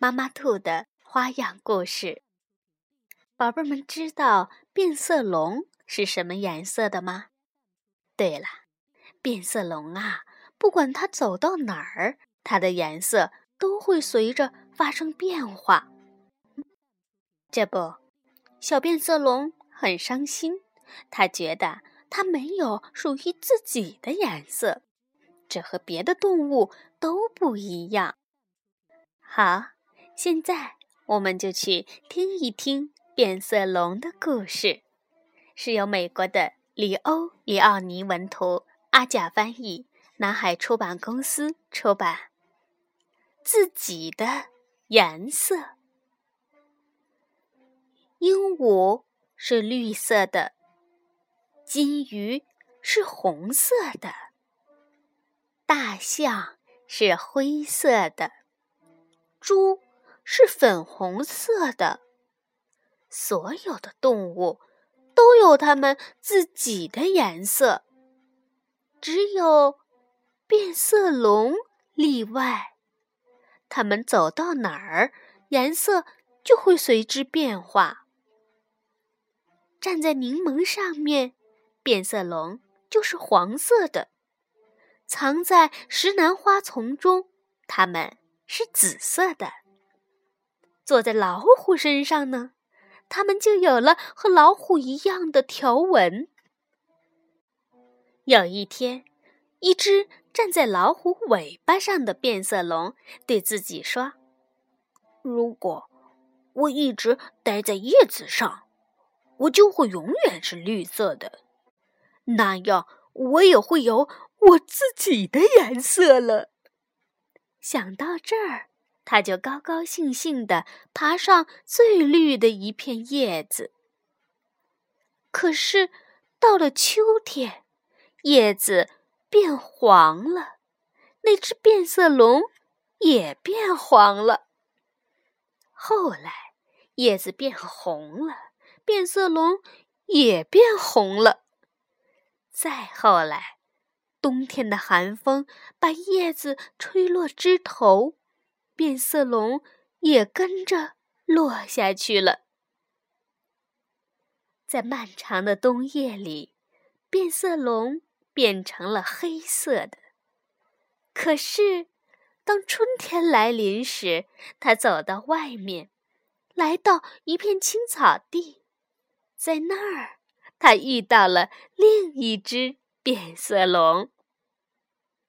妈妈兔的花样故事，宝贝们知道变色龙是什么颜色的吗？对了，变色龙啊，不管它走到哪儿，它的颜色都会随着发生变化。这不，小变色龙很伤心，他觉得它没有属于自己的颜色，这和别的动物都不一样。好。现在，我们就去听一听变色龙的故事，是由美国的里欧·里奥尼文图、阿甲翻译，南海出版公司出版。自己的颜色，鹦鹉是绿色的，金鱼是红色的，大象是灰色的，猪。是粉红色的。所有的动物都有它们自己的颜色，只有变色龙例外。它们走到哪儿，颜色就会随之变化。站在柠檬上面，变色龙就是黄色的；藏在石楠花丛中，它们是紫色的。坐在老虎身上呢，它们就有了和老虎一样的条纹。有一天，一只站在老虎尾巴上的变色龙对自己说：“如果我一直待在叶子上，我就会永远是绿色的，那样我也会有我自己的颜色了。”想到这儿。他就高高兴兴地爬上最绿的一片叶子。可是，到了秋天，叶子变黄了，那只变色龙也变黄了。后来，叶子变红了，变色龙也变红了。再后来，冬天的寒风把叶子吹落枝头。变色龙也跟着落下去了。在漫长的冬夜里，变色龙变成了黑色的。可是，当春天来临时，它走到外面，来到一片青草地，在那儿，它遇到了另一只变色龙。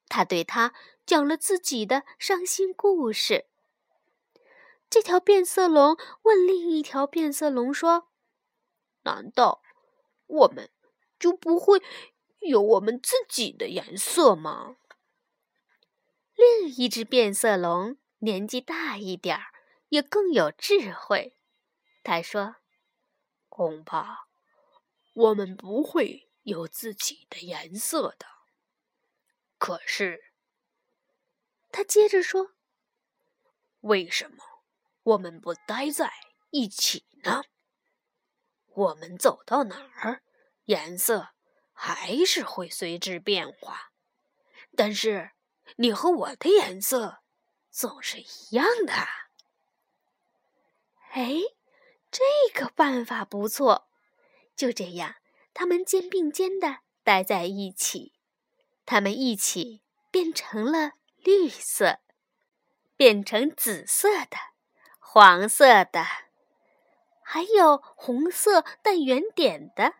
他对他讲了自己的伤心故事。这条变色龙问另一条变色龙说：“难道我们就不会有我们自己的颜色吗？”另一只变色龙年纪大一点儿，也更有智慧。他说：“恐怕我们不会有自己的颜色的。”可是，他接着说：“为什么？”我们不待在一起呢？我们走到哪儿，颜色还是会随之变化。但是你和我的颜色总是一样的。哎，这个办法不错。就这样，他们肩并肩的待在一起。他们一起变成了绿色，变成紫色的。黄色的，还有红色带圆点的。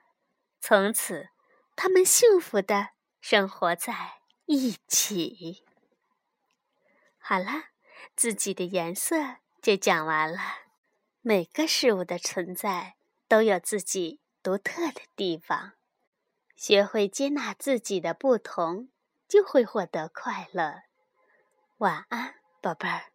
从此，他们幸福的生活在一起。好了，自己的颜色就讲完了。每个事物的存在都有自己独特的地方。学会接纳自己的不同，就会获得快乐。晚安，宝贝儿。